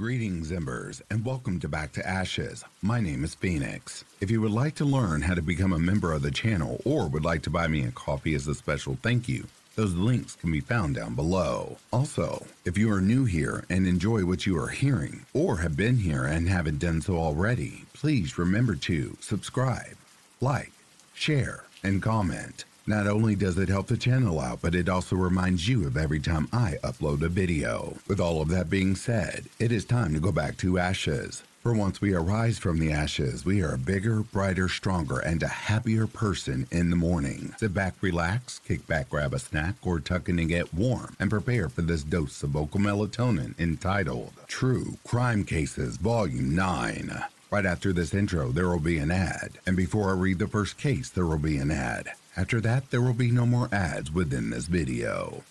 Greetings, Embers, and welcome to Back to Ashes. My name is Phoenix. If you would like to learn how to become a member of the channel or would like to buy me a coffee as a special thank you, those links can be found down below. Also, if you are new here and enjoy what you are hearing, or have been here and haven't done so already, please remember to subscribe, like, share, and comment. Not only does it help the channel out, but it also reminds you of every time I upload a video. With all of that being said, it is time to go back to ashes. For once we arise from the ashes, we are a bigger, brighter, stronger, and a happier person in the morning. Sit back, relax, kick back, grab a snack, or tuck in and get warm, and prepare for this dose of vocal melatonin entitled True Crime Cases Volume 9. Right after this intro, there will be an ad, and before I read the first case, there will be an ad. After that, there will be no more ads within this video.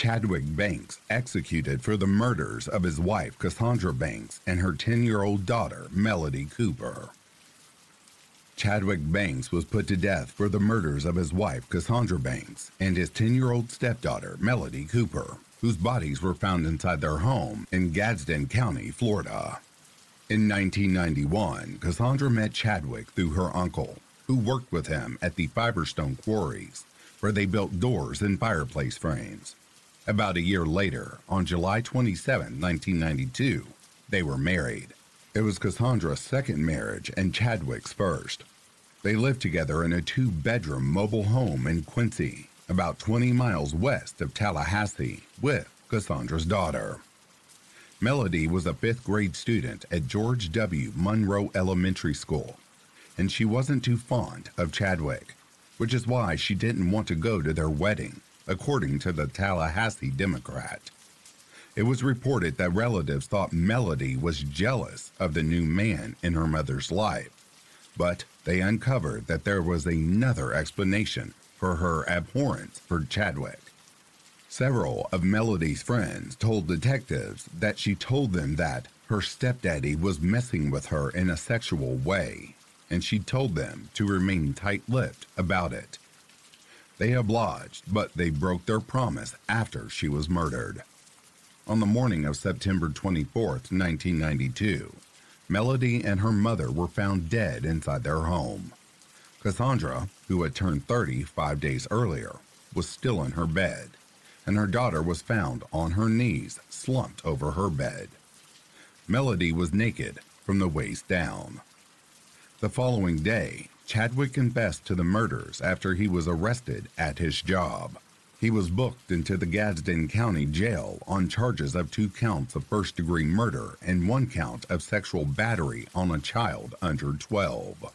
Chadwick Banks executed for the murders of his wife Cassandra Banks and her 10 year old daughter Melody Cooper. Chadwick Banks was put to death for the murders of his wife, Cassandra Banks, and his 10 year old stepdaughter, Melody Cooper, whose bodies were found inside their home in Gadsden County, Florida. In 1991, Cassandra met Chadwick through her uncle, who worked with him at the Fiberstone Quarries, where they built doors and fireplace frames. About a year later, on July 27, 1992, they were married. It was Cassandra's second marriage and Chadwick's first. They lived together in a two bedroom mobile home in Quincy, about 20 miles west of Tallahassee, with Cassandra's daughter. Melody was a fifth grade student at George W. Munroe Elementary School, and she wasn't too fond of Chadwick, which is why she didn't want to go to their wedding, according to the Tallahassee Democrat. It was reported that relatives thought Melody was jealous of the new man in her mother's life, but they uncovered that there was another explanation for her abhorrence for Chadwick. Several of Melody's friends told detectives that she told them that her stepdaddy was messing with her in a sexual way, and she told them to remain tight lipped about it. They obliged, but they broke their promise after she was murdered. On the morning of September 24, 1992, Melody and her mother were found dead inside their home. Cassandra, who had turned 30 five days earlier, was still in her bed, and her daughter was found on her knees, slumped over her bed. Melody was naked from the waist down. The following day, Chadwick confessed to the murders after he was arrested at his job. He was booked into the Gadsden County Jail on charges of two counts of first degree murder and one count of sexual battery on a child under 12.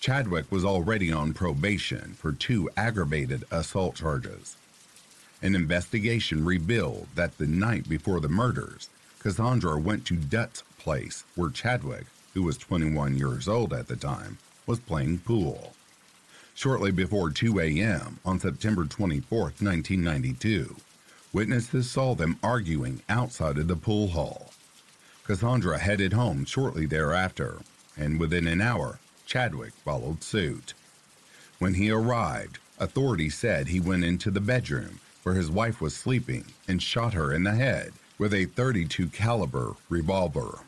Chadwick was already on probation for two aggravated assault charges. An investigation revealed that the night before the murders, Cassandra went to Dutt's place where Chadwick, who was 21 years old at the time, was playing pool. Shortly before 2 a.m. on September 24, 1992, witnesses saw them arguing outside of the pool hall. Cassandra headed home shortly thereafter, and within an hour, Chadwick followed suit. When he arrived, authorities said he went into the bedroom where his wife was sleeping and shot her in the head with a 32 caliber revolver.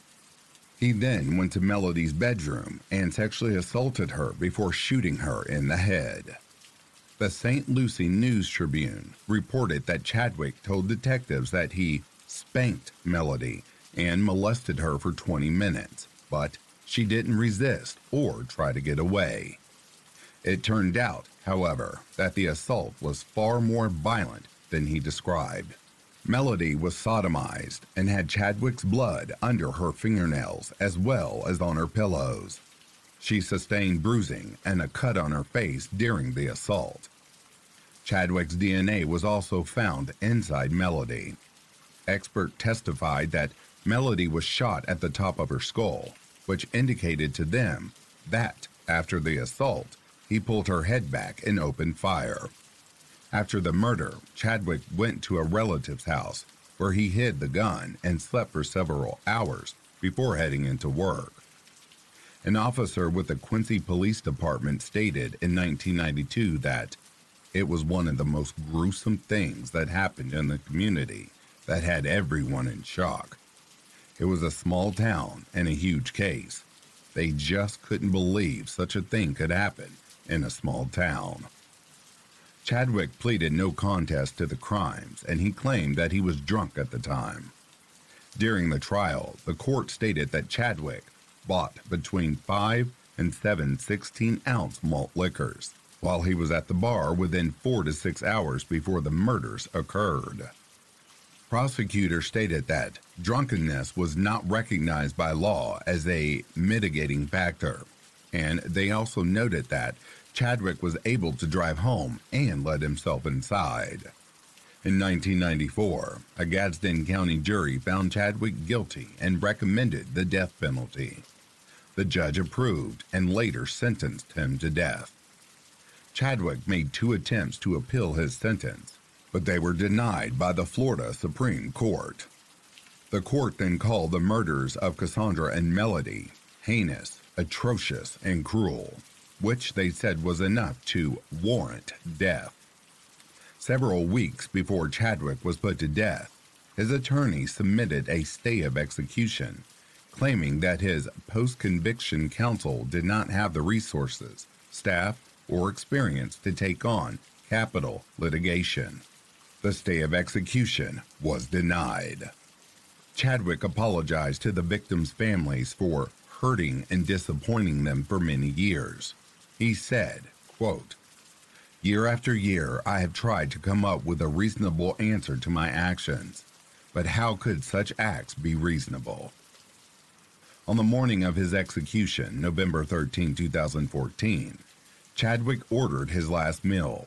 He then went to Melody's bedroom and sexually assaulted her before shooting her in the head. The St. Lucie News Tribune reported that Chadwick told detectives that he spanked Melody and molested her for 20 minutes, but she didn't resist or try to get away. It turned out, however, that the assault was far more violent than he described. Melody was sodomized and had Chadwick's blood under her fingernails as well as on her pillows. She sustained bruising and a cut on her face during the assault. Chadwick's DNA was also found inside Melody. Expert testified that Melody was shot at the top of her skull, which indicated to them that, after the assault, he pulled her head back and opened fire. After the murder, Chadwick went to a relative's house where he hid the gun and slept for several hours before heading into work. An officer with the Quincy Police Department stated in 1992 that it was one of the most gruesome things that happened in the community that had everyone in shock. It was a small town and a huge case. They just couldn't believe such a thing could happen in a small town. Chadwick pleaded no contest to the crimes and he claimed that he was drunk at the time. During the trial, the court stated that Chadwick bought between 5 and 7 16 ounce malt liquors while he was at the bar within 4 to 6 hours before the murders occurred. Prosecutors stated that drunkenness was not recognized by law as a mitigating factor, and they also noted that Chadwick was able to drive home and let himself inside. In 1994, a Gadsden County jury found Chadwick guilty and recommended the death penalty. The judge approved and later sentenced him to death. Chadwick made two attempts to appeal his sentence, but they were denied by the Florida Supreme Court. The court then called the murders of Cassandra and Melody heinous, atrocious, and cruel, which they said was enough to warrant death. Several weeks before Chadwick was put to death, his attorney submitted a stay of execution, claiming that his post conviction counsel did not have the resources, staff, or experience to take on capital litigation. The stay of execution was denied. Chadwick apologized to the victims' families for hurting and disappointing them for many years. He said, quote, Year after year, I have tried to come up with a reasonable answer to my actions, but how could such acts be reasonable? On the morning of his execution, November 13, 2014, Chadwick ordered his last meal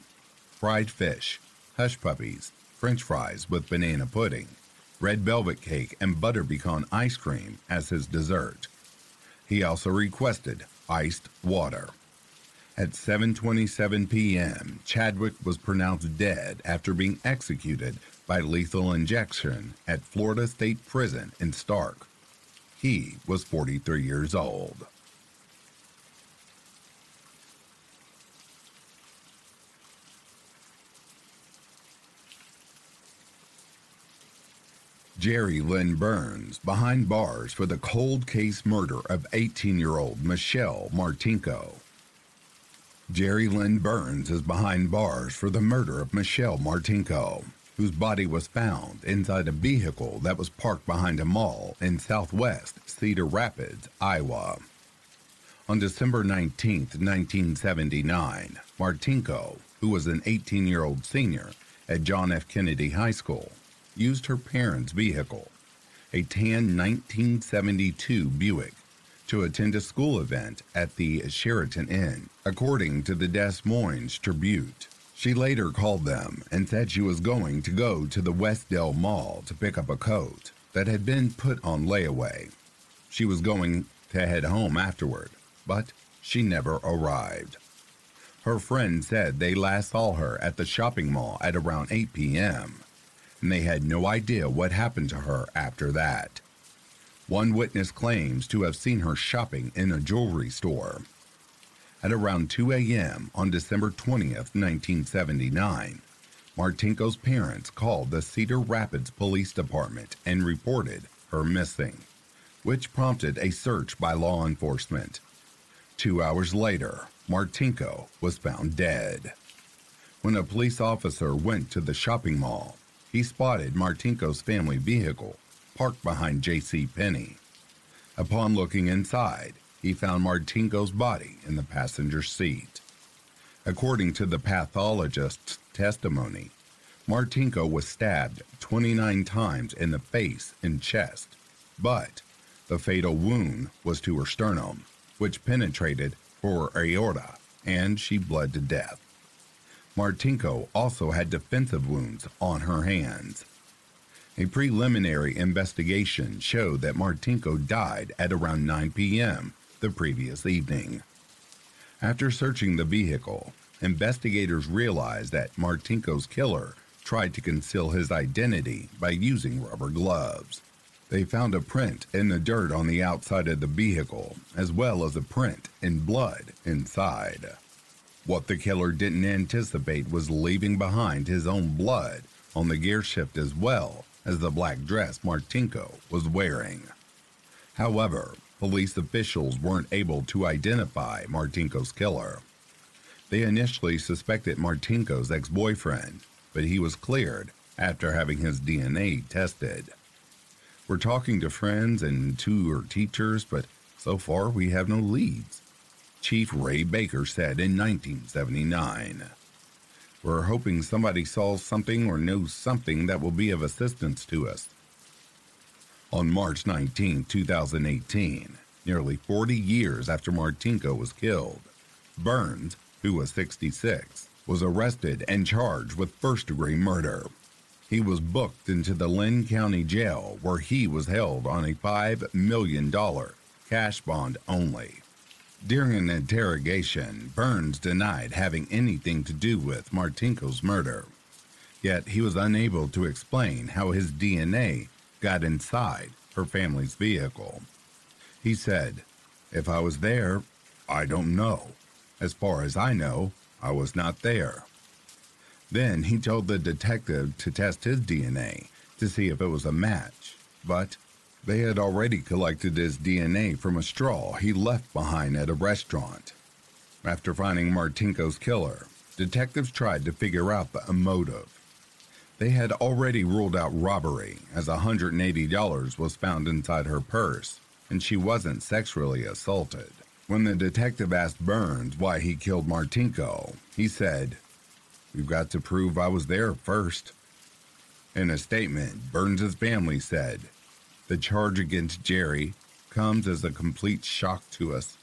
fried fish, hush puppies, french fries with banana pudding, red velvet cake, and butter pecan ice cream as his dessert. He also requested iced water. At 7:27 p.m., Chadwick was pronounced dead after being executed by lethal injection at Florida State Prison in Starke. He was 43 years old. Jerry Lynn Burns behind bars for the cold case murder of 18 year old Michelle Martinko. Jerry Lynn Burns is behind bars for the murder of Michelle Martinko, whose body was found inside a vehicle that was parked behind a mall in southwest Cedar Rapids, Iowa. On December 19, 1979, Martinko, who was an 18 year old senior at John F. Kennedy High School, used her parents' vehicle, a tan 1972 Buick, to attend a school event at the Sheraton Inn, according to the Des Moines Tribune. She later called them and said she was going to go to the Westdale Mall to pick up a coat that had been put on layaway. She was going to head home afterward, but she never arrived. Her friend said they last saw her at the shopping mall at around 8 p.m and they had no idea what happened to her after that. One witness claims to have seen her shopping in a jewelry store. At around 2 a.m. on December 20th, 1979, Martinko's parents called the Cedar Rapids Police Department and reported her missing, which prompted a search by law enforcement. Two hours later, Martinko was found dead. When a police officer went to the shopping mall, he spotted Martinko's family vehicle parked behind J.C. Penney. Upon looking inside, he found Martinko's body in the passenger seat. According to the pathologist's testimony, Martinko was stabbed 29 times in the face and chest, but the fatal wound was to her sternum, which penetrated her aorta, and she bled to death. Martinko also had defensive wounds on her hands. A preliminary investigation showed that Martinko died at around 9 p.m. the previous evening. After searching the vehicle, investigators realized that Martinko's killer tried to conceal his identity by using rubber gloves. They found a print in the dirt on the outside of the vehicle, as well as a print in blood inside. What the killer didn't anticipate was leaving behind his own blood on the gear shift as well as the black dress Martinko was wearing. However, police officials weren't able to identify Martinko's killer. They initially suspected Martinko's ex boyfriend, but he was cleared after having his DNA tested. We're talking to friends and two or teachers, but so far we have no leads. Chief Ray Baker said in 1979. We're hoping somebody saw something or knows something that will be of assistance to us. On March 19, 2018, nearly 40 years after Martinko was killed, Burns, who was 66, was arrested and charged with first degree murder. He was booked into the Linn County Jail where he was held on a $5 million cash bond only. During an interrogation, Burns denied having anything to do with Martinko's murder. Yet he was unable to explain how his DNA got inside her family's vehicle. He said, If I was there, I don't know. As far as I know, I was not there. Then he told the detective to test his DNA to see if it was a match, but they had already collected his DNA from a straw he left behind at a restaurant. After finding Martinko's killer, detectives tried to figure out the motive. They had already ruled out robbery, as $180 was found inside her purse, and she wasn't sexually assaulted. When the detective asked Burns why he killed Martinko, he said, We've got to prove I was there first. In a statement, Burns's family said, the charge against Jerry comes as a complete shock to us,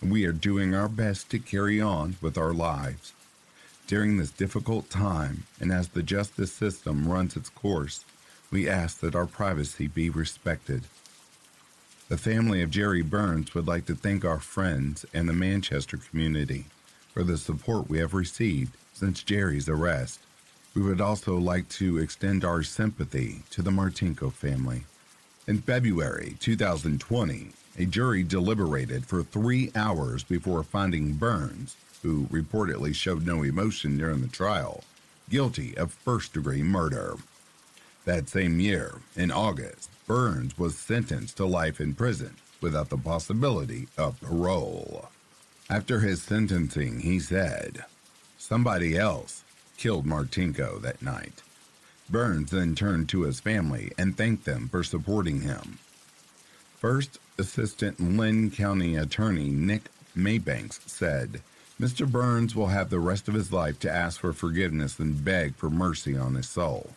and we are doing our best to carry on with our lives. During this difficult time, and as the justice system runs its course, we ask that our privacy be respected. The family of Jerry Burns would like to thank our friends and the Manchester community for the support we have received since Jerry's arrest. We would also like to extend our sympathy to the Martinko family. In February 2020, a jury deliberated for three hours before finding Burns, who reportedly showed no emotion during the trial, guilty of first degree murder. That same year, in August, Burns was sentenced to life in prison without the possibility of parole. After his sentencing, he said, Somebody else killed Martinko that night. Burns then turned to his family and thanked them for supporting him. First Assistant Linn County Attorney Nick Maybanks said, Mr. Burns will have the rest of his life to ask for forgiveness and beg for mercy on his soul.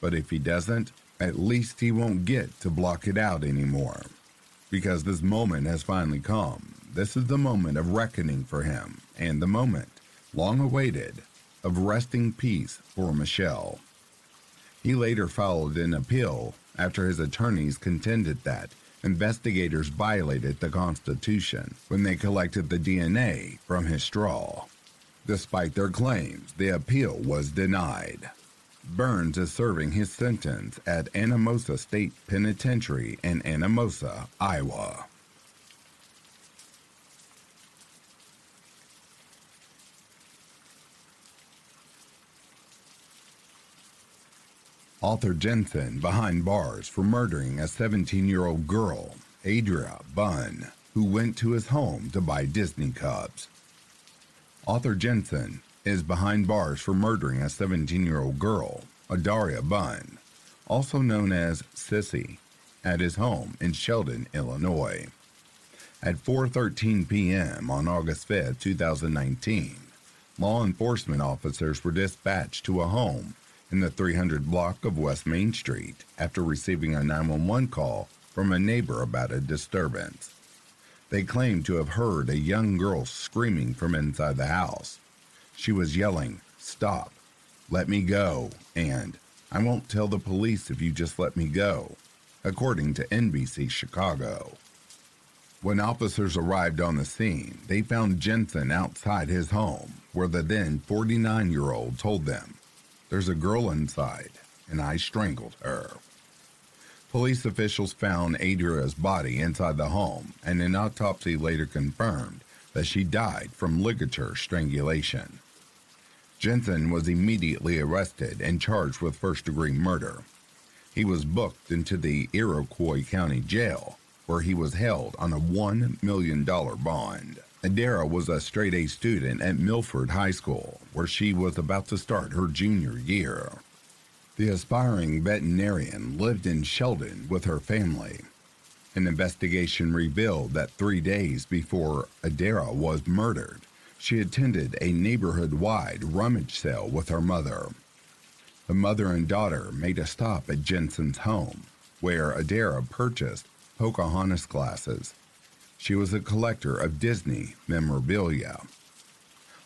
But if he doesn't, at least he won't get to block it out anymore. Because this moment has finally come. This is the moment of reckoning for him, and the moment, long awaited, of resting peace for Michelle. He later filed an appeal after his attorneys contended that investigators violated the Constitution when they collected the DNA from his straw. Despite their claims, the appeal was denied. Burns is serving his sentence at Anamosa State Penitentiary in Anamosa, Iowa. Arthur Jensen behind bars for murdering a 17 year old girl, Adria Bunn, who went to his home to buy Disney Cubs. Arthur Jensen is behind bars for murdering a 17 year old girl, Adaria Bunn, also known as Sissy, at his home in Sheldon, Illinois. At 4:13 p.m. on August 5, 2019, law enforcement officers were dispatched to a home in the 300 block of West Main Street after receiving a 911 call from a neighbor about a disturbance. They claimed to have heard a young girl screaming from inside the house. She was yelling, Stop, let me go, and I won't tell the police if you just let me go, according to NBC Chicago. When officers arrived on the scene, they found Jensen outside his home, where the then 49 year old told them there's a girl inside, and I strangled her. Police officials found Adria's body inside the home, and an autopsy later confirmed that she died from ligature strangulation. Jensen was immediately arrested and charged with first degree murder. He was booked into the Iroquois County Jail, where he was held on a $1 million bond. Adara was a straight A student at Milford High School, where she was about to start her junior year. The aspiring veterinarian lived in Sheldon with her family. An investigation revealed that three days before Adara was murdered, she attended a neighborhood wide rummage sale with her mother. The mother and daughter made a stop at Jensen's home, where Adara purchased Pocahontas glasses. She was a collector of Disney memorabilia.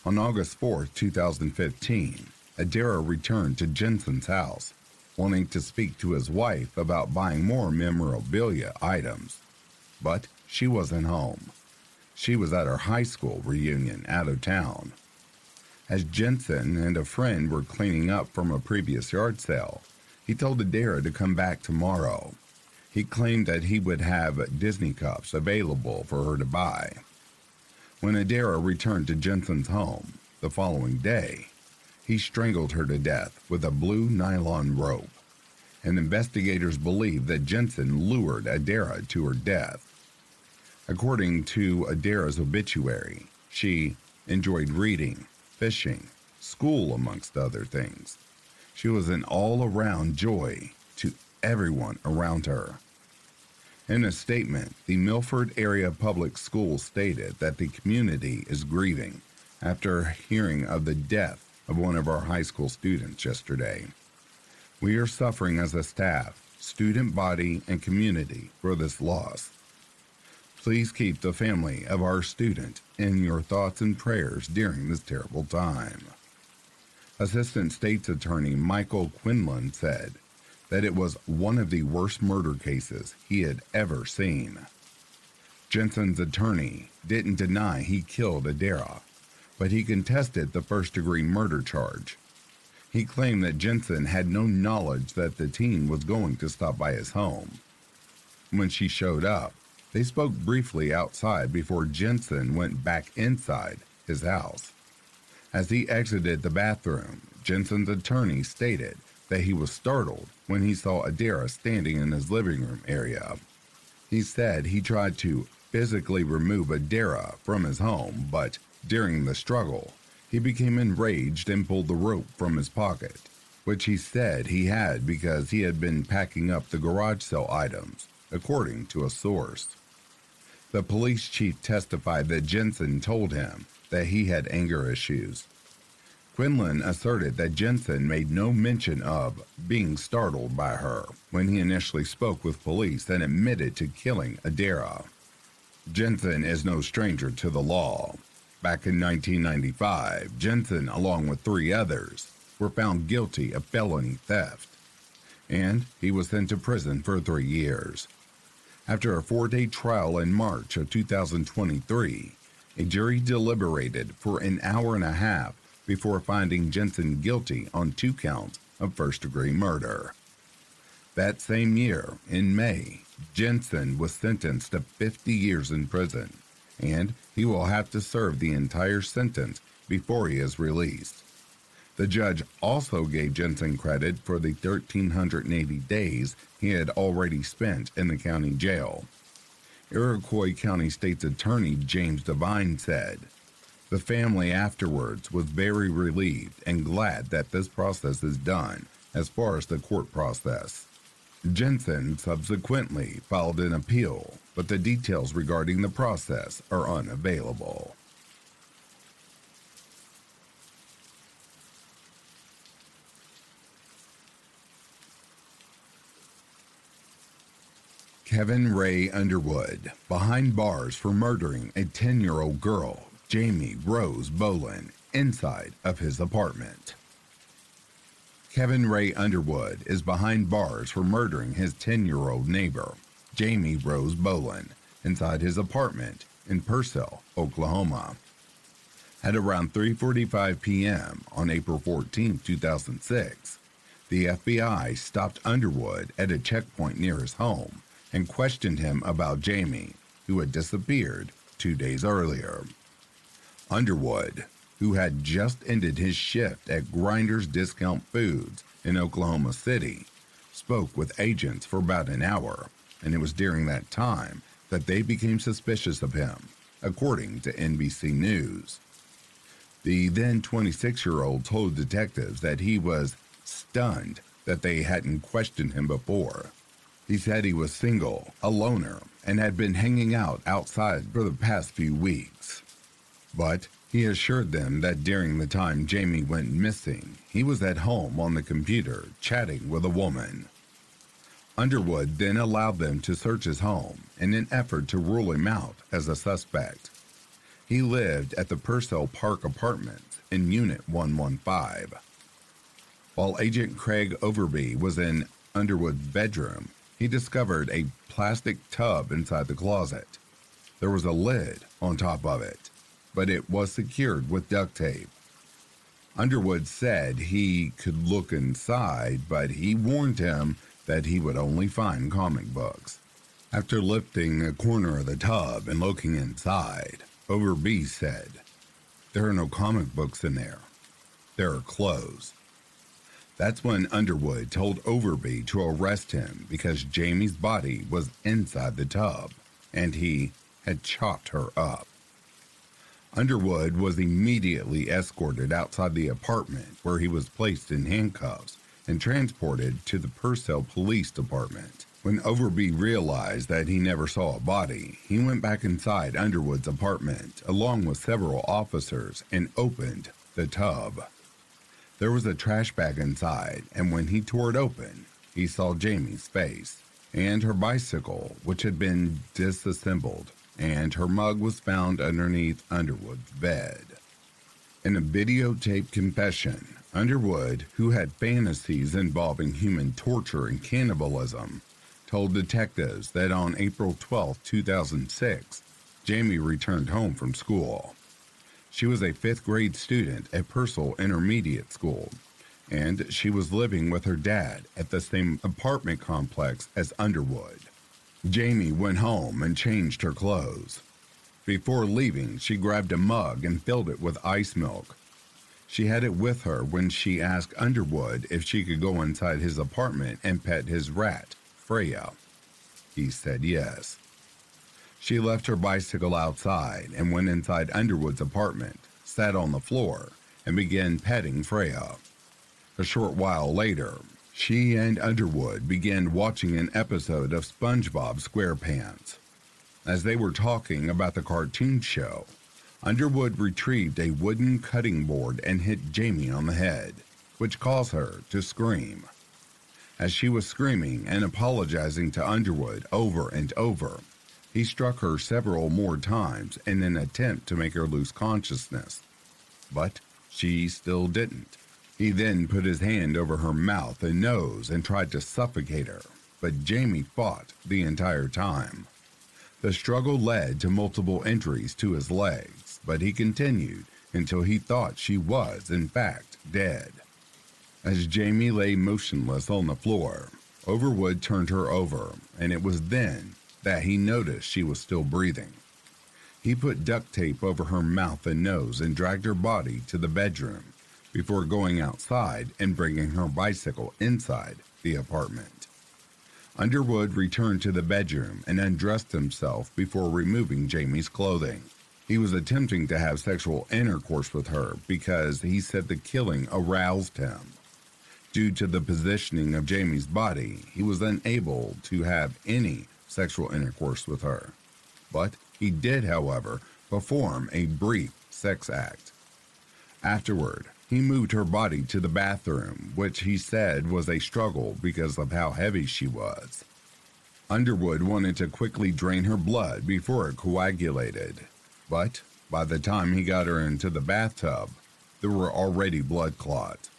On August 4, 2015, Adara returned to Jensen's house, wanting to speak to his wife about buying more memorabilia items. But she wasn't home. She was at her high school reunion out of town. As Jensen and a friend were cleaning up from a previous yard sale, he told Adara to come back tomorrow. He claimed that he would have Disney cups available for her to buy. When Adara returned to Jensen's home the following day, he strangled her to death with a blue nylon rope. And investigators believe that Jensen lured Adara to her death According to Adara's obituary, she enjoyed reading, fishing, school, amongst other things. She was an all around joy everyone around her. In a statement, the Milford Area Public Schools stated that the community is grieving after hearing of the death of one of our high school students yesterday. We are suffering as a staff, student body, and community for this loss. Please keep the family of our student in your thoughts and prayers during this terrible time. Assistant State's Attorney Michael Quinlan said that it was one of the worst murder cases he had ever seen. Jensen's attorney didn't deny he killed Adara, but he contested the first degree murder charge. He claimed that Jensen had no knowledge that the teen was going to stop by his home. When she showed up, they spoke briefly outside before Jensen went back inside his house. As he exited the bathroom, Jensen's attorney stated that he was startled when he saw Adara standing in his living room area. He said he tried to physically remove Adara from his home, but during the struggle, he became enraged and pulled the rope from his pocket, which he said he had because he had been packing up the garage sale items, according to a source. The police chief testified that Jensen told him that he had anger issues. Quinlan asserted that Jensen made no mention of being startled by her when he initially spoke with police and admitted to killing Adara. Jensen is no stranger to the law. Back in 1995, Jensen, along with three others, were found guilty of felony theft, and he was sent to prison for three years. After a four day trial in March of 2023, a jury deliberated for an hour and a half before finding Jensen guilty on two counts of first degree murder. That same year, in May, Jensen was sentenced to 50 years in prison, and he will have to serve the entire sentence before he is released. The judge also gave Jensen credit for the 1,380 days he had already spent in the county jail. Iroquois County State's Attorney James Devine said, The family afterwards was very relieved and glad that this process is done as far as the court process. Jensen subsequently filed an appeal, but the details regarding the process are unavailable. Kevin Ray Underwood, behind bars for murdering a 10 year old girl, Jamie Rose Bolin, inside of his apartment. Kevin Ray Underwood is behind bars for murdering his 10 year old neighbor, Jamie Rose Bolin, inside his apartment in Purcell, Oklahoma. At around 3:45 p.m. on April 14, 2006, the FBI stopped Underwood at a checkpoint near his home and questioned him about Jamie, who had disappeared two days earlier. Underwood, who had just ended his shift at Grinders Discount Foods in Oklahoma City, spoke with agents for about an hour, and it was during that time that they became suspicious of him, according to NBC News. The then 26 year old told detectives that he was stunned that they hadn't questioned him before. He said he was single, a loner, and had been hanging out outside for the past few weeks. But he assured them that during the time Jamie went missing, he was at home on the computer chatting with a woman. Underwood then allowed them to search his home in an effort to rule him out as a suspect. He lived at the Purcell Park Apartments in Unit 115. While Agent Craig Overby was in Underwood's bedroom, he discovered a plastic tub inside the closet. There was a lid on top of it, but it was secured with duct tape. Underwood said he could look inside, but he warned him that he would only find comic books. After lifting a corner of the tub and looking inside, Overby said, There are no comic books in there. There are clothes. That's when Underwood told Overby to arrest him because Jamie's body was inside the tub and he had chopped her up. Underwood was immediately escorted outside the apartment where he was placed in handcuffs and transported to the Purcell Police Department. When Overby realized that he never saw a body, he went back inside Underwood's apartment along with several officers and opened the tub. There was a trash bag inside, and when he tore it open, he saw Jamie's face and her bicycle, which had been disassembled, and her mug was found underneath Underwood's bed. In a videotaped confession, Underwood, who had fantasies involving human torture and cannibalism, told detectives that on April 12, 2006, Jamie returned home from school. She was a fifth grade student at Purcell Intermediate School, and she was living with her dad at the same apartment complex as Underwood. Jamie went home and changed her clothes. Before leaving, she grabbed a mug and filled it with ice milk. She had it with her when she asked Underwood if she could go inside his apartment and pet his rat, Freya. He said yes. She left her bicycle outside and went inside Underwood's apartment, sat on the floor, and began petting Freya. A short while later, she and Underwood began watching an episode of SpongeBob SquarePants. As they were talking about the cartoon show, Underwood retrieved a wooden cutting board and hit Jamie on the head, which caused her to scream. As she was screaming and apologizing to Underwood over and over, he struck her several more times in an attempt to make her lose consciousness, but she still didn't. He then put his hand over her mouth and nose and tried to suffocate her, but Jamie fought the entire time. The struggle led to multiple injuries to his legs, but he continued until he thought she was, in fact, dead. As Jamie lay motionless on the floor, Overwood turned her over, and it was then that he noticed she was still breathing. He put duct tape over her mouth and nose and dragged her body to the bedroom before going outside and bringing her bicycle inside the apartment. Underwood returned to the bedroom and undressed himself before removing Jamie's clothing. He was attempting to have sexual intercourse with her because he said the killing aroused him. Due to the positioning of Jamie's body, he was unable to have any sexual intercourse with her. But he did, however, perform a brief sex act. Afterward, he moved her body to the bathroom, which he said was a struggle because of how heavy she was. Underwood wanted to quickly drain her blood before it coagulated, but by the time he got her into the bathtub, there were already blood clots.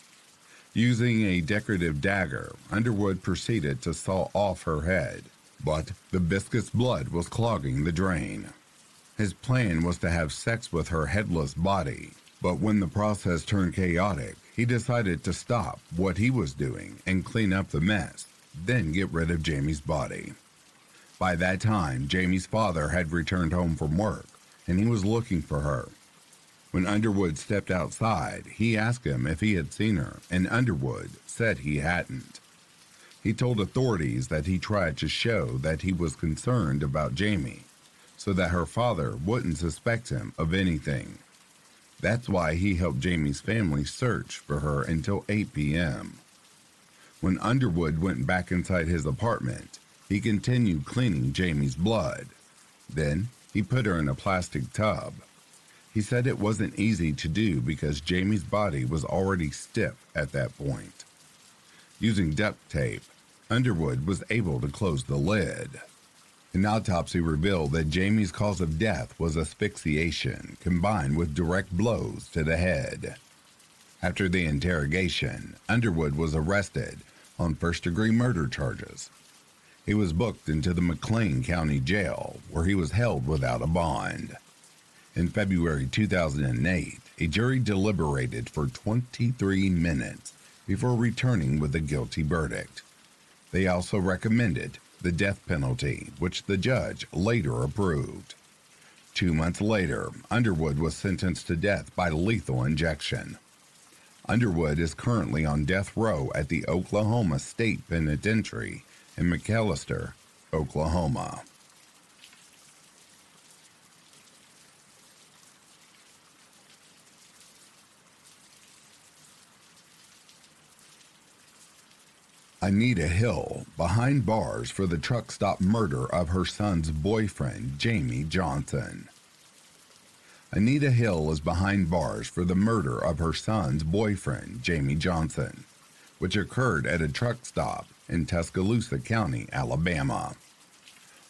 Using a decorative dagger, Underwood proceeded to saw off her head but the viscous blood was clogging the drain. His plan was to have sex with her headless body, But when the process turned chaotic, he decided to stop what he was doing and clean up the mess, then get rid of Jamie's body. By that time, Jamie's father had returned home from work and he was looking for her. When Underwood stepped outside, he asked him if he had seen her, and Underwood said he hadn't. He told authorities that he tried to show that he was concerned about Jamie, so that her father wouldn't suspect him of anything. That's why he helped Jamie's family search for her until 8 p.m. When Underwood went back inside his apartment, he continued cleaning Jamie's blood. Then he put her in a plastic tub. He said it wasn't easy to do because Jamie's body was already stiff at that point. Using duct tape, Underwood was able to close the lid. An autopsy revealed that Jamie's cause of death was asphyxiation combined with direct blows to the head. After the interrogation, Underwood was arrested on first degree murder charges he was booked into the McClain County Jail, where he was held without a bond. In February 2008, a jury deliberated for 23 minutes before returning with a guilty verdict. They also recommended the death penalty, which the judge later approved. Two months later, Underwood was sentenced to death by lethal injection. Underwood is currently on death row at the Oklahoma State Penitentiary in McAlester, Oklahoma. Anita Hill behind bars for the truck stop murder of her son's boyfriend, Jamie Johnson. Anita Hill is behind bars for the murder of her son's boyfriend, Jamie Johnson, which occurred at a truck stop in Tuscaloosa County, Alabama.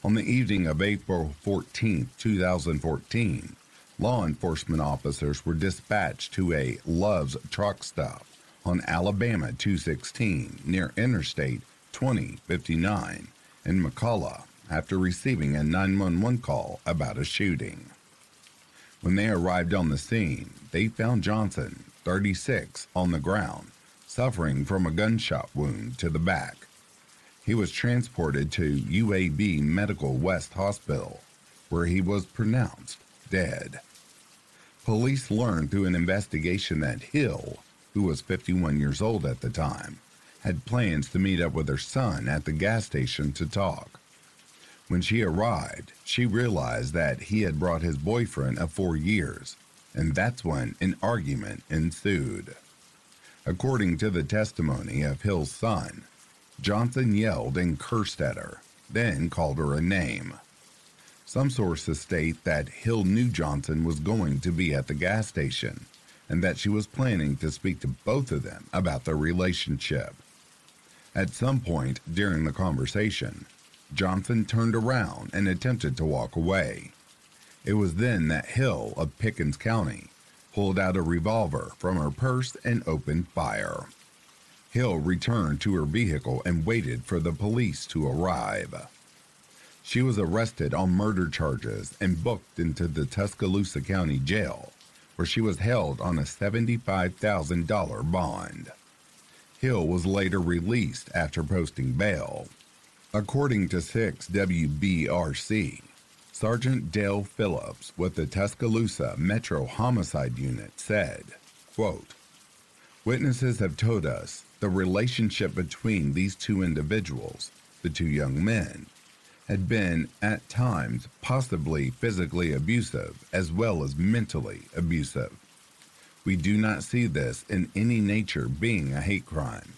On the evening of April 14, 2014, law enforcement officers were dispatched to a Love's truck stop on Alabama 216 near Interstate 2059 in McCalla after receiving a 911 call about a shooting. When they arrived on the scene, they found Johnson, 36, on the ground, suffering from a gunshot wound to the back. He was transported to UAB Medical West Hospital, where he was pronounced dead. Police learned through an investigation that Hill, who was 51 years old at the time, had plans to meet up with her son at the gas station to talk. When she arrived, she realized that he had brought his boyfriend of four years, and that's when an argument ensued. According to the testimony of Hill's son, Johnson yelled and cursed at her, then called her a name. Some sources state that Hill knew Johnson was going to be at the gas station and that she was planning to speak to both of them about their relationship. At some point during the conversation, Johnson turned around and attempted to walk away. It was then that Hill of Pickens County pulled out a revolver from her purse and opened fire. Hill returned to her vehicle and waited for the police to arrive. She was arrested on murder charges and booked into the Tuscaloosa County Jail, where she was held on a $75,000 bond. Hill was later released after posting bail. According to 6 WBRC, Sergeant Dale Phillips with the Tuscaloosa Metro Homicide Unit said, quote, Witnesses have told us the relationship between these two individuals, the two young men, had been at times possibly physically abusive as well as mentally abusive. We do not see this in any nature being a hate crime.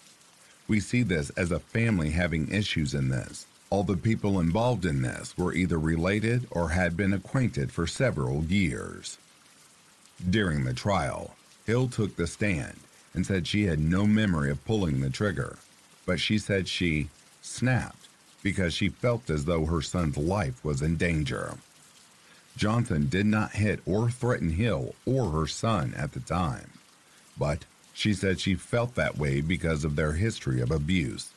We see this as a family having issues in this. All the people involved in this were either related or had been acquainted for several years. During the trial, Hill took the stand and said she had no memory of pulling the trigger, but she said she snapped because she felt as though her son's life was in danger. Johnson did not hit or threaten Hill or her son at the time, but she said she felt that way because of their history of abuse.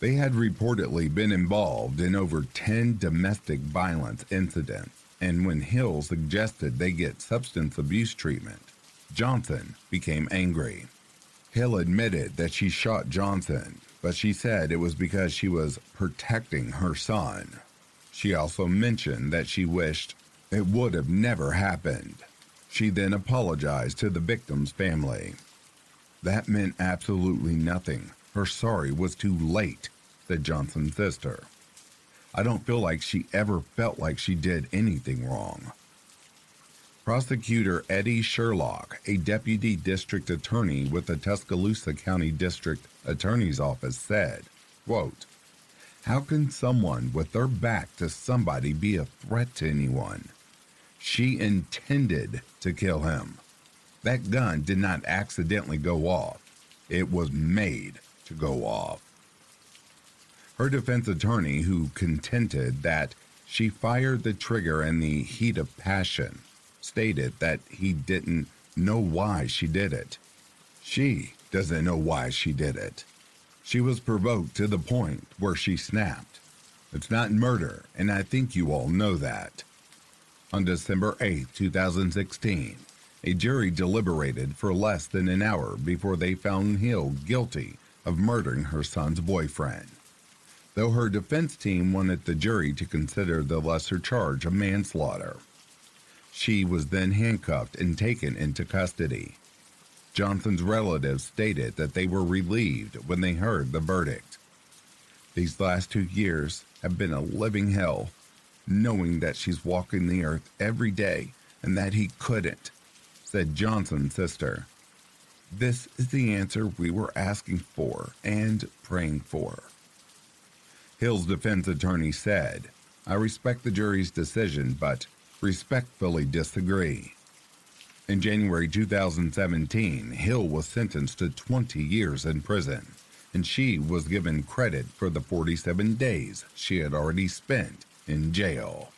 They had reportedly been involved in over 10 domestic violence incidents, and when Hill suggested they get substance abuse treatment, Johnson became angry. Hill admitted that she shot Johnson, but she said it was because she was protecting her son. She also mentioned that she wished it would have never happened. She then apologized to the victim's family. That meant absolutely nothing. Her sorry was too late, said Johnson's sister. I don't feel like she ever felt like she did anything wrong. Prosecutor Eddie Sherlock, a deputy district attorney with the Tuscaloosa County District Attorney's Office, said, quote, How can someone with their back to somebody be a threat to anyone? She intended to kill him. That gun did not accidentally go off. It was made to go off. Her defense attorney, who contended that she fired the trigger in the heat of passion, stated that he didn't know why she did it. She doesn't know why she did it. She was provoked to the point where she snapped. It's not murder, and I think you all know that. On December 8, 2016, a jury deliberated for less than an hour before they found Hill guilty of murdering her son's boyfriend. Though her defense team wanted the jury to consider the lesser charge of manslaughter. She was then handcuffed and taken into custody. Johnson's relatives stated that they were relieved when they heard the verdict. These last two years have been a living hell, knowing that she's walking the earth every day and that he couldn't, said Johnson's sister. This is the answer we were asking for and praying for. Hill's defense attorney said, I respect the jury's decision, but respectfully disagree. In January 2017, Hill was sentenced to 20 years in prison, and she was given credit for the 47 days she had already spent in jail.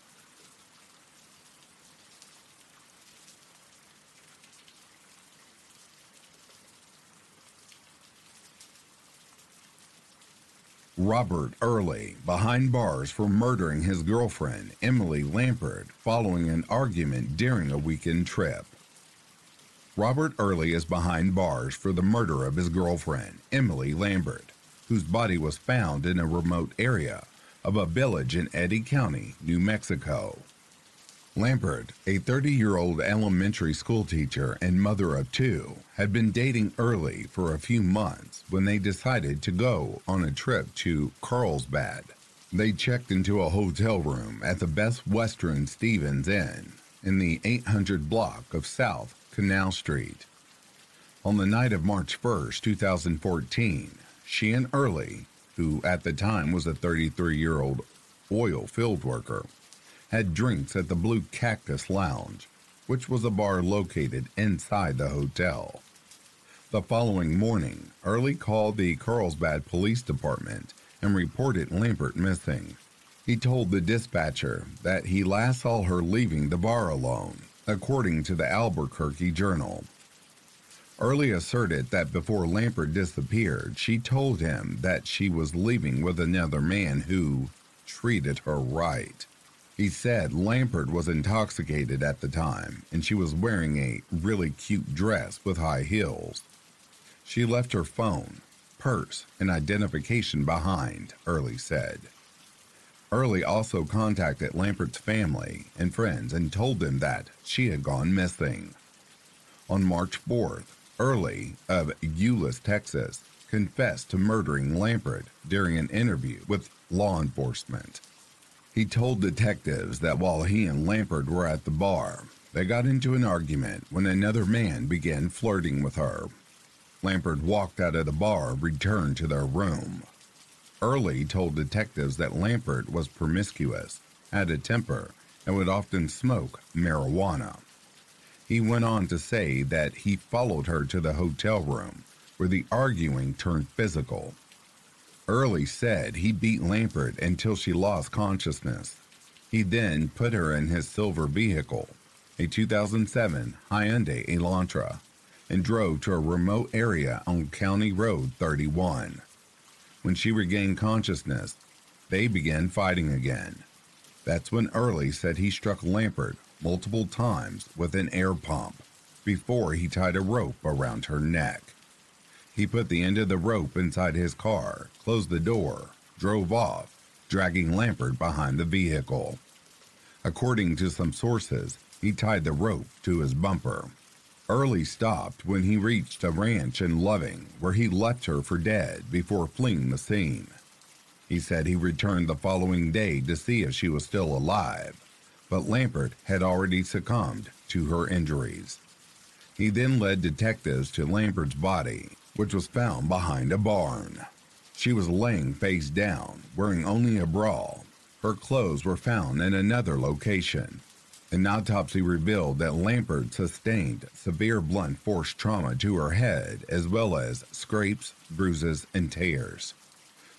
Robert Early behind bars for murdering his girlfriend, Emily Lampert, following an argument during a weekend trip. Robert Early is behind bars for the murder of his girlfriend, Emily Lampert, whose body was found in a remote area of a village in Eddy County, New Mexico. Lampert, a 30 year old elementary school teacher and mother of two, had been dating Early for a few months when they decided to go on a trip to Carlsbad. They checked into a hotel room at the Best Western Stevens Inn in the 800 block of South Canal Street. On the night of March 1, 2014, she and Early, who at the time was a 33 year old oil field worker, had drinks at the Blue Cactus Lounge, which was a bar located inside the hotel. The following morning, Early called the Carlsbad Police Department and reported Lampert missing. He told the dispatcher that he last saw her leaving the bar alone, according to the Albuquerque Journal. Early asserted that before Lampert disappeared, she told him that she was leaving with another man who treated her right. He said Lampert was intoxicated at the time and she was wearing a really cute dress with high heels. She left her phone, purse, and identification behind, Early said. Early also contacted Lampert's family and friends and told them that she had gone missing. On March 4th, Early of Euless, Texas, confessed to murdering Lampert during an interview with law enforcement. He told detectives that while he and Lampert were at the bar, they got into an argument when another man began flirting with her. Lampert walked out of the bar, returned to their room. Early told detectives that Lampert was promiscuous, had a temper, and would often smoke marijuana. He went on to say that he followed her to the hotel room, where the arguing turned physical. Early said he beat Lampert until she lost consciousness. He then put her in his silver vehicle, a 2007 Hyundai Elantra, and drove to a remote area on County Road 31. When she regained consciousness, they began fighting again. That's when Early said he struck Lampert multiple times with an air pump. before he tied a rope around her neck. He put the end of the rope inside his car, closed the door, drove off, dragging Lampert behind the vehicle. According to some sources, he tied the rope to his bumper. Early stopped when he reached a ranch in Loving where he left her for dead before fleeing the scene. He said he returned the following day to see if she was still alive, but Lampert had already succumbed to her injuries. He then led detectives to Lampert's body, which was found behind a barn. She was laying face down, wearing only a bra. Her clothes were found in another location. An autopsy revealed that Lampert sustained severe blunt force trauma to her head, as well as scrapes, bruises, and tears.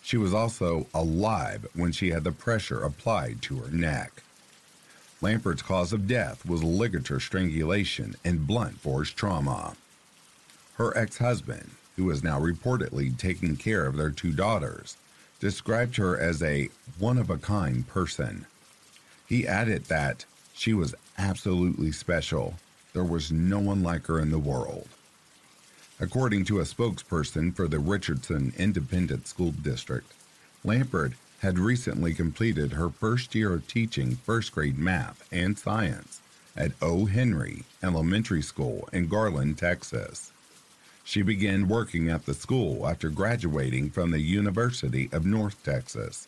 She was also alive when she had the pressure applied to her neck. Lampert's cause of death was ligature strangulation and blunt force trauma. Her ex husband, who is now reportedly taking care of their two daughters, described her as a one of a kind person. He added that she was absolutely special. There was no one like her in the world. According to a spokesperson for the Richardson Independent School District, Lampert had recently completed her first year of teaching first grade math and science at O. Henry Elementary School in Garland, Texas. She began working at the school after graduating from the University of North Texas.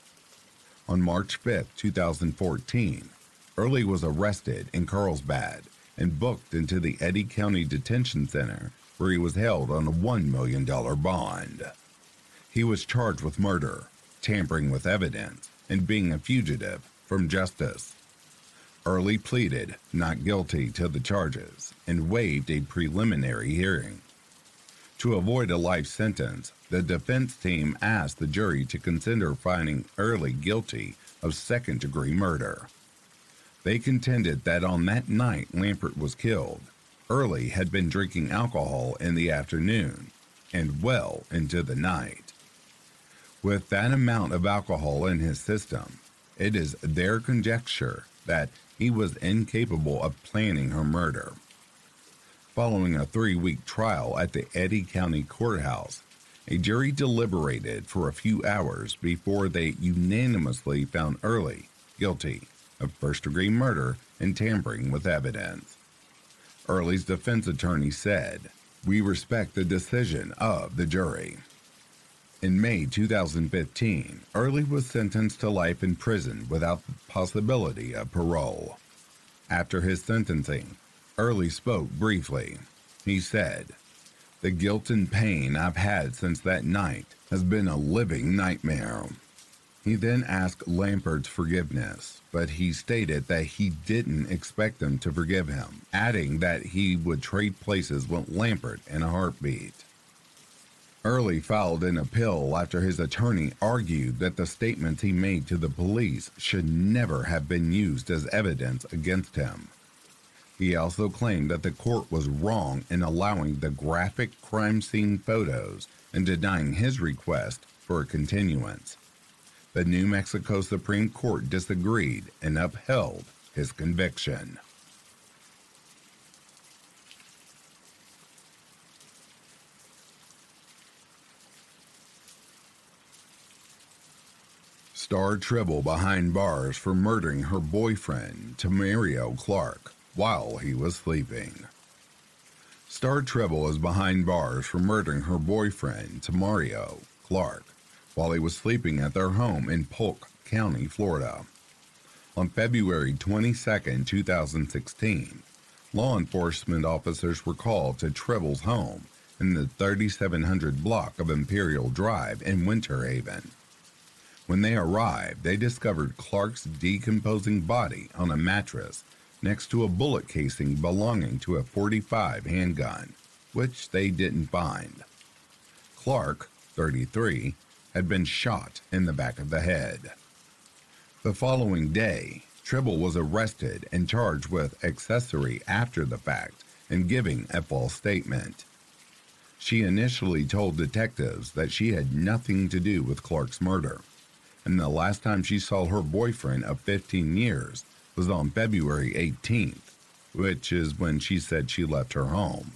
On March 5, 2014, Early was arrested in Carlsbad and booked into the Eddy County Detention Center, where he was held on a $1 million bond. He was charged with murder, tampering with evidence, and being a fugitive from justice. Early pleaded not guilty to the charges and waived a preliminary hearing. To avoid a life sentence, the defense team asked the jury to consider finding Early guilty of second degree murder. They contended that on that night Lampert was killed, Early had been drinking alcohol in the afternoon and well into the night. With that amount of alcohol in his system, it is their conjecture that he was incapable of planning her murder. Following a three week trial at the Eddy County Courthouse, a jury deliberated for a few hours before they unanimously found Early guilty of first degree murder and tampering with evidence. Early's defense attorney said, We respect the decision of the jury. In May 2015, Early was sentenced to life in prison without the possibility of parole. After his sentencing, Early spoke briefly. He said, The guilt and pain I've had since that night has been a living nightmare. He then asked Lampert's forgiveness, but he stated that he didn't expect them to forgive him, adding that he would trade places with Lampert in a heartbeat. Early filed an appeal after his attorney argued that the statements he made to the police should never have been used as evidence against him. He also claimed that the court was wrong in allowing the graphic crime scene photos and denying his request for a continuance. The New Mexico Supreme Court disagreed and upheld his conviction. Star Tribble behind bars for murdering her boyfriend, Tamario Clark, while he was sleeping. Star Tribble is behind bars for murdering her boyfriend, Tamario Clark, while he was sleeping at their home in Polk County, Florida. On February 22, 2016, law enforcement officers were called to Tribble's home in the 3700 block of Imperial Drive in Winter Haven. When they arrived, they discovered Clark's decomposing body on a mattress next to a bullet casing belonging to a 45 handgun, which they didn't find. Clark, 33, had been shot in the back of the head. The following day, Tribble was arrested and charged with accessory after the fact and giving a false statement. She initially told detectives that she had nothing to do with Clark's murder, and the last time she saw her boyfriend of 15 years was on February 18th, which is when she said she left her home.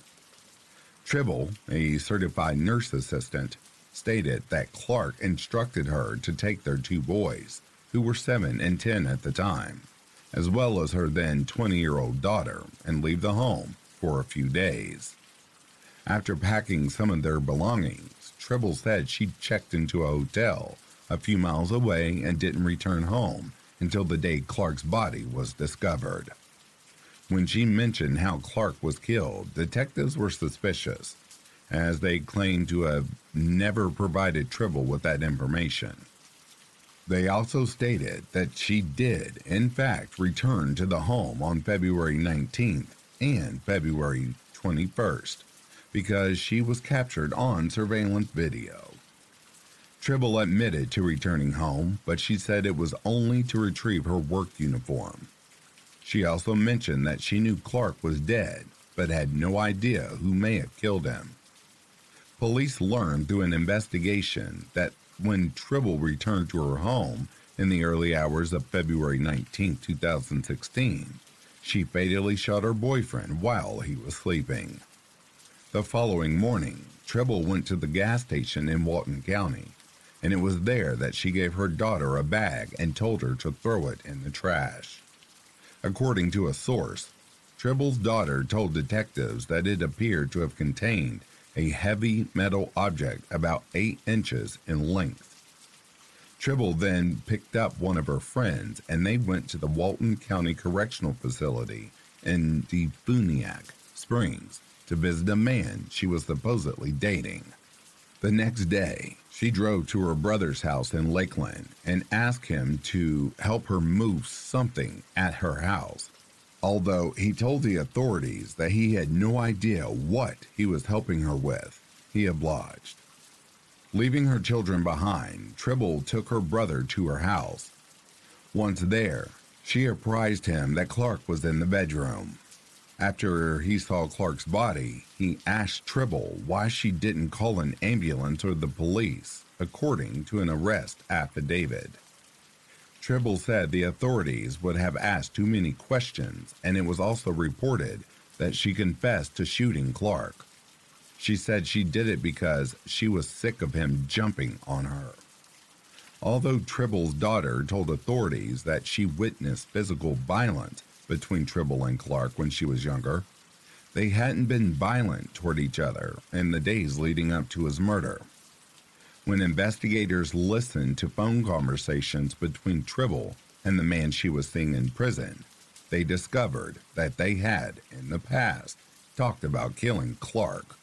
Tribble, a certified nurse assistant, stated that Clark instructed her to take their two boys, who were 7 and 10 at the time, as well as her then 20 year old daughter, and leave the home for a few days. After packing some of their belongings, Tribble said she checked into a hotel a few miles away and didn't return home until the day Clark's body was discovered. When she mentioned how Clark was killed, detectives were suspicious, as they claim to have never provided Tribble with that information. They also stated that she did, in fact, return to the home on February 19th and February 21st because she was captured on surveillance video. Tribble admitted to returning home, but she said it was only to retrieve her work uniform. She also mentioned that she knew Clark was dead, but had no idea who may have killed him. Police learned through an investigation that when Tribble returned to her home in the early hours of February 19, 2016, she fatally shot her boyfriend while he was sleeping. The following morning, Tribble went to the gas station in Walton County, and it was there that she gave her daughter a bag and told her to throw it in the trash. According to a source, Tribble's daughter told detectives that it appeared to have contained a heavy metal object about 8 inches in length. Tribble then picked up one of her friends and they went to the Walton County Correctional Facility in Defuniak Springs to visit a man she was supposedly dating. The next day, she drove to her brother's house in Lakeland and asked him to help her move something at her house. Although he told the authorities that he had no idea what he was helping her with, he obliged. Leaving her children behind, Tribble took her brother to her house. Once there, she apprised him that Clark was in the bedroom. After he saw Clark's body, he asked Tribble why she didn't call an ambulance or the police, according to an arrest affidavit. Tribble said the authorities would have asked too many questions, and it was also reported that she confessed to shooting Clark. She said she did it because she was sick of him jumping on her. Although Tribble's daughter told authorities that she witnessed physical violence between Tribble and Clark when she was younger. They hadn't been violent toward each other in the days leading up to his murder. When investigators listened to phone conversations between Tribble and the man she was seeing in prison, they discovered that they had, in the past, talked about killing Clark.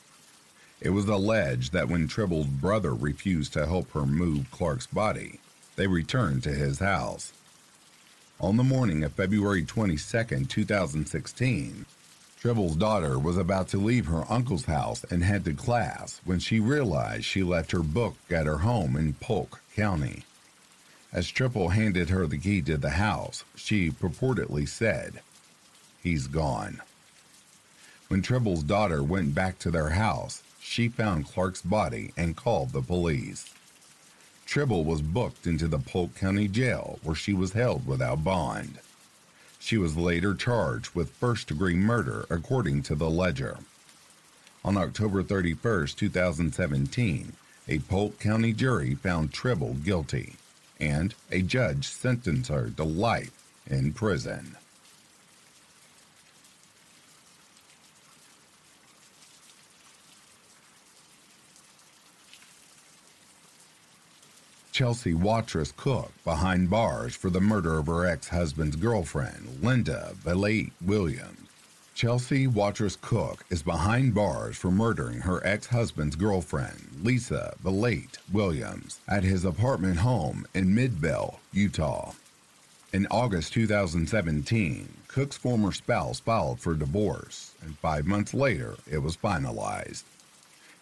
It was alleged that when Tribble's brother refused to help her move Clark's body, they returned to his house. On the morning of February 22, 2016, Tribble's daughter was about to leave her uncle's house and head to class when she realized she left her book at her home in Polk County. As Tribble handed her the key to the house, she purportedly said, He's gone. When Tribble's daughter went back to their house, she found Clark's body and called the police. Tribble was booked into the Polk County Jail where she was held without bond. She was later charged with first degree murder according to the ledger. On October 31, 2017, a Polk County jury found Tribble guilty, and a judge sentenced her to life in prison. Chelsea Watrous Cook behind bars for the murder of her ex husband's girlfriend, Linda Valette Williams. Chelsea Watrous Cook is behind bars for murdering her ex husband's girlfriend, Lisa Valette Williams, at his apartment home in Midvale, Utah. In August 2017, Cook's former spouse filed for divorce, and five months later, it was finalized.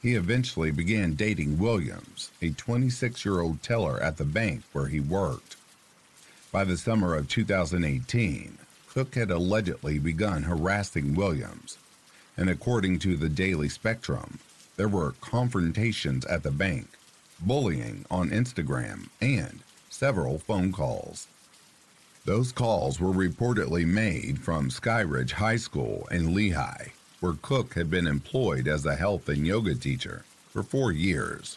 He eventually began dating Williams, a 26 year old teller at the bank where he worked. By the summer of 2018, Cook had allegedly begun harassing Williams, and according to the Daily Spectrum, there were confrontations at the bank, bullying on Instagram, and several phone calls. Those calls were reportedly made from Skyridge High School in Lehi, where Cook had been employed as a health and yoga teacher for four years.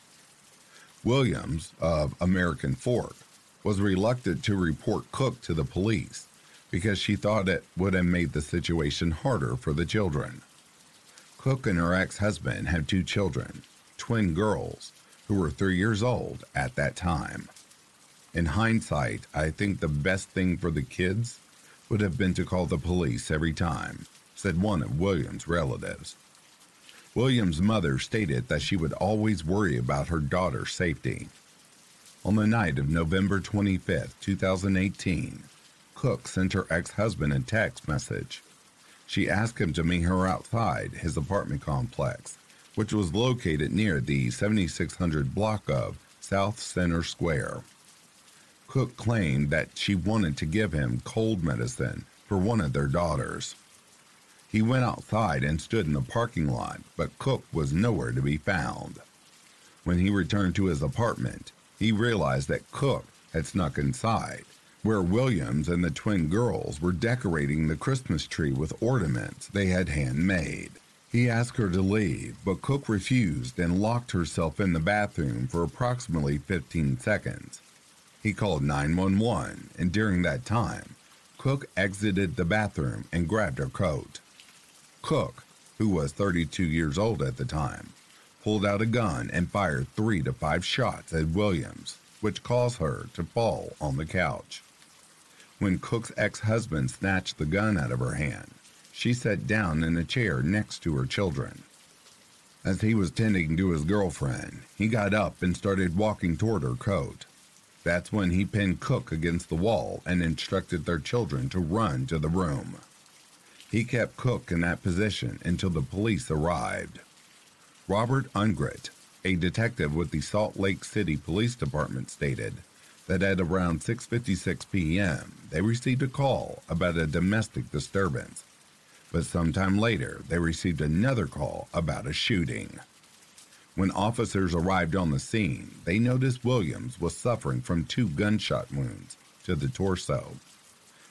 Williams, of American Fork, was reluctant to report Cook to the police because she thought it would have made the situation harder for the children. Cook and her ex husband had two children, twin girls, who were three years old at that time. In hindsight, I think the best thing for the kids would have been to call the police every time, said one of Williams' relatives. Williams' mother stated that she would always worry about her daughter's safety. On the night of November 25, 2018, Cook sent her ex husband a text message. She asked him to meet her outside his apartment complex, which was located near the 7600 block of South Center Square. Cook claimed that she wanted to give him cold medicine for one of their daughters. He went outside and stood in the parking lot, but Cook was nowhere to be found. When he returned to his apartment, he realized that Cook had snuck inside, where Williams and the twin girls were decorating the Christmas tree with ornaments they had handmade. He asked her to leave, but Cook refused and locked herself in the bathroom for approximately 15 seconds. He called 911, and during that time, Cook exited the bathroom and grabbed her coat. Cook, who was 32 years old at the time, pulled out a gun and fired three to five shots at Williams, which caused her to fall on the couch. When Cook's ex husband snatched the gun out of her hand, she sat down in a chair next to her children. As he was tending to his girlfriend, he got up and started walking toward her coat. That's when he pinned Cook against the wall and instructed their children to run to the room. He kept Cook in that position until the police arrived. Robert Ungrit, a detective with the Salt Lake City Police Department, stated that at around 6:56 p.m. they received a call about a domestic disturbance, but sometime later they received another call about a shooting. When officers arrived on the scene, they noticed Williams was suffering from two gunshot wounds to the torso.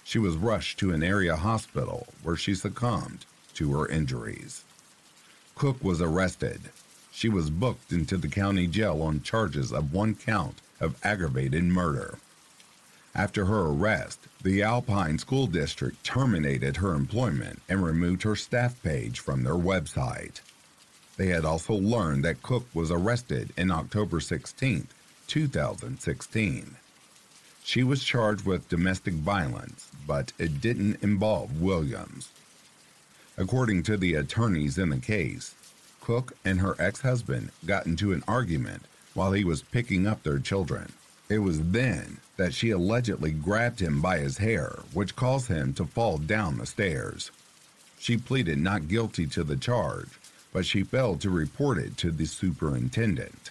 She was rushed to an area hospital where she succumbed to her injuries. Cook was arrested. She was booked into the county jail on charges of one count of aggravated murder. After her arrest, the Alpine School District terminated her employment and removed her staff page from their website. They had also learned that Cook was arrested in October 16, 2016. She was charged with domestic violence, but it didn't involve Williams. According to the attorneys in the case, Cook and her ex husband got into an argument while he was picking up their children. It was then that she allegedly grabbed him by his hair, which caused him to fall down the stairs. She pleaded not guilty to the charge but she failed to report it to the superintendent.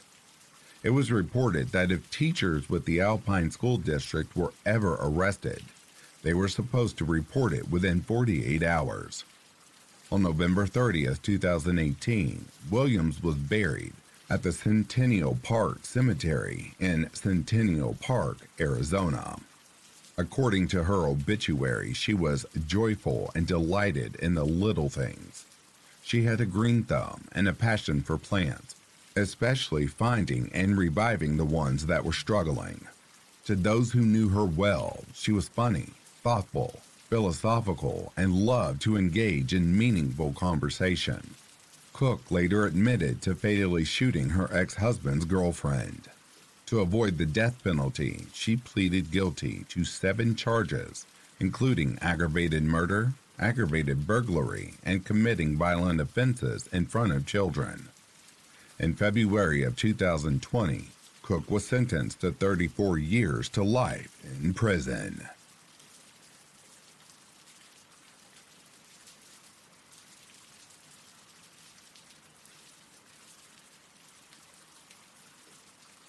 It was reported that if teachers with the Alpine School District were ever arrested, they were supposed to report it within 48 hours. On November 30th, 2018, Williams was buried at the Centennial Park Cemetery in Centennial Park, Arizona. According to her obituary, she was joyful and delighted in the little things. She had a green thumb and a passion for plants, especially finding and reviving the ones that were struggling. To those who knew her well, she was funny, thoughtful, philosophical, and loved to engage in meaningful conversation. Cook later admitted to fatally shooting her ex husband's girlfriend. To avoid the death penalty, she pleaded guilty to seven charges, including aggravated murder, aggravated burglary, and committing violent offenses in front of children. In February of 2020, Cook was sentenced to 34 years to life in prison.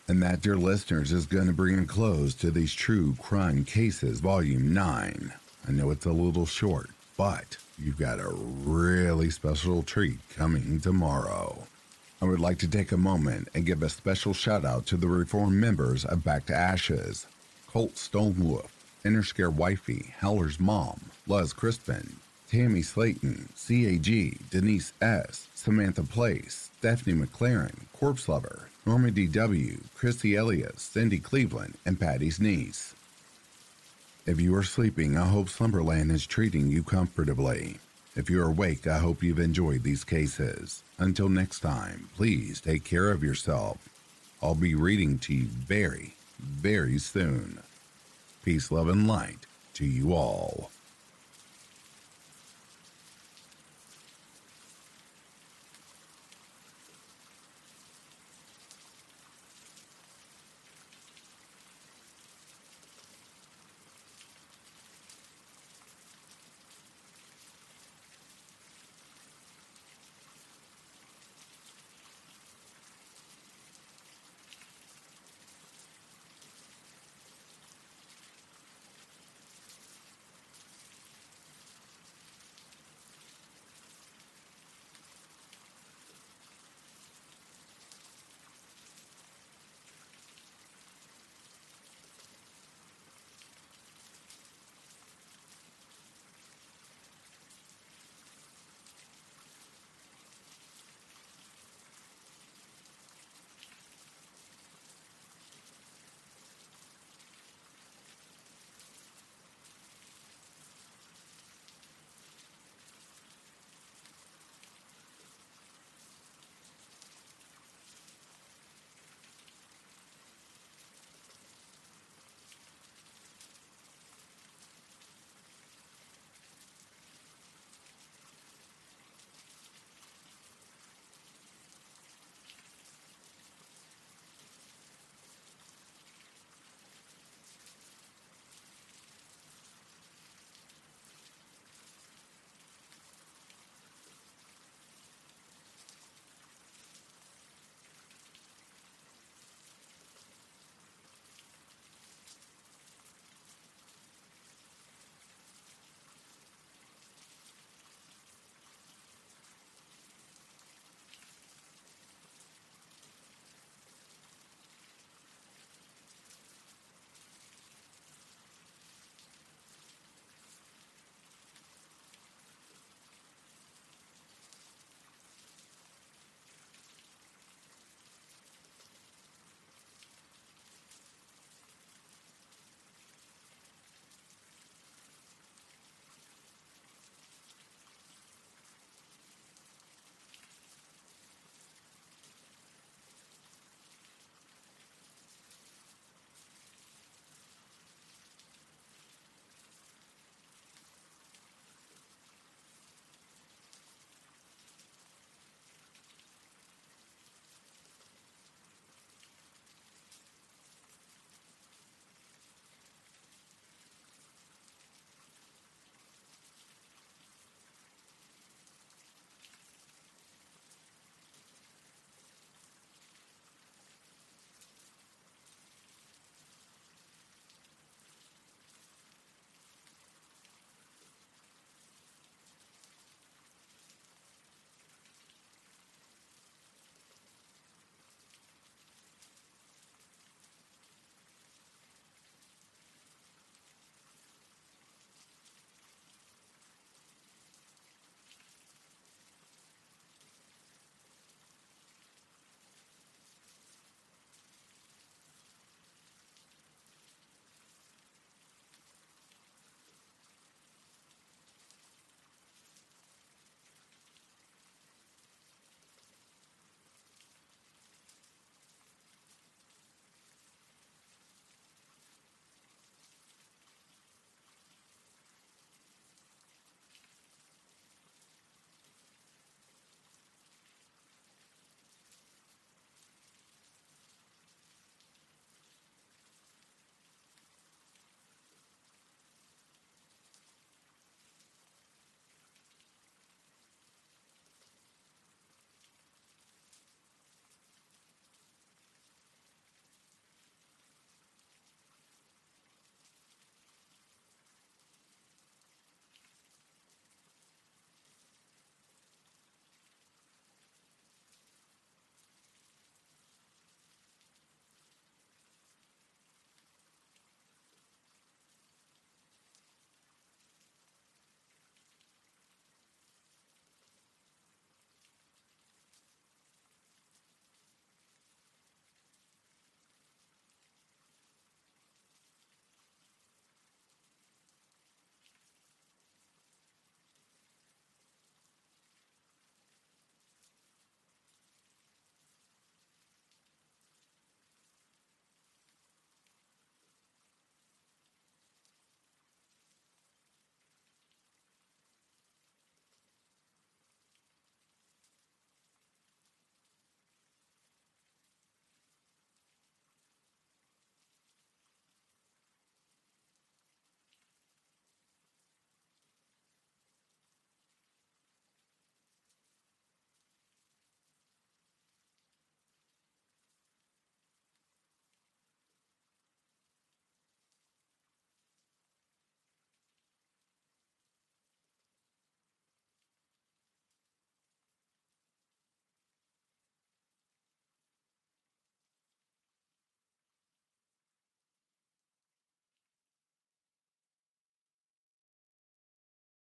And that, dear listeners, is going to bring a close to these True Crime Cases, Volume 9. I know it's a little short, but you've got a really special treat coming tomorrow. I would like to take a moment and give a special shout out to the reform members of Back to Ashes Colt Stonewolf, Interscare Wifey, Howler's Mom, Luz Crispin, Tammy Slayton, CAG, Denise S., Samantha Place, Stephanie McLaren, Corpse Lover, Norma D.W., Chrissy Elias, Cindy Cleveland, and Patty's niece. If you are sleeping, I hope Slumberland is treating you comfortably. If you're awake, I hope you've enjoyed these cases. Until next time, please take care of yourself. I'll be reading to you very, very soon. Peace, love, and light to you all.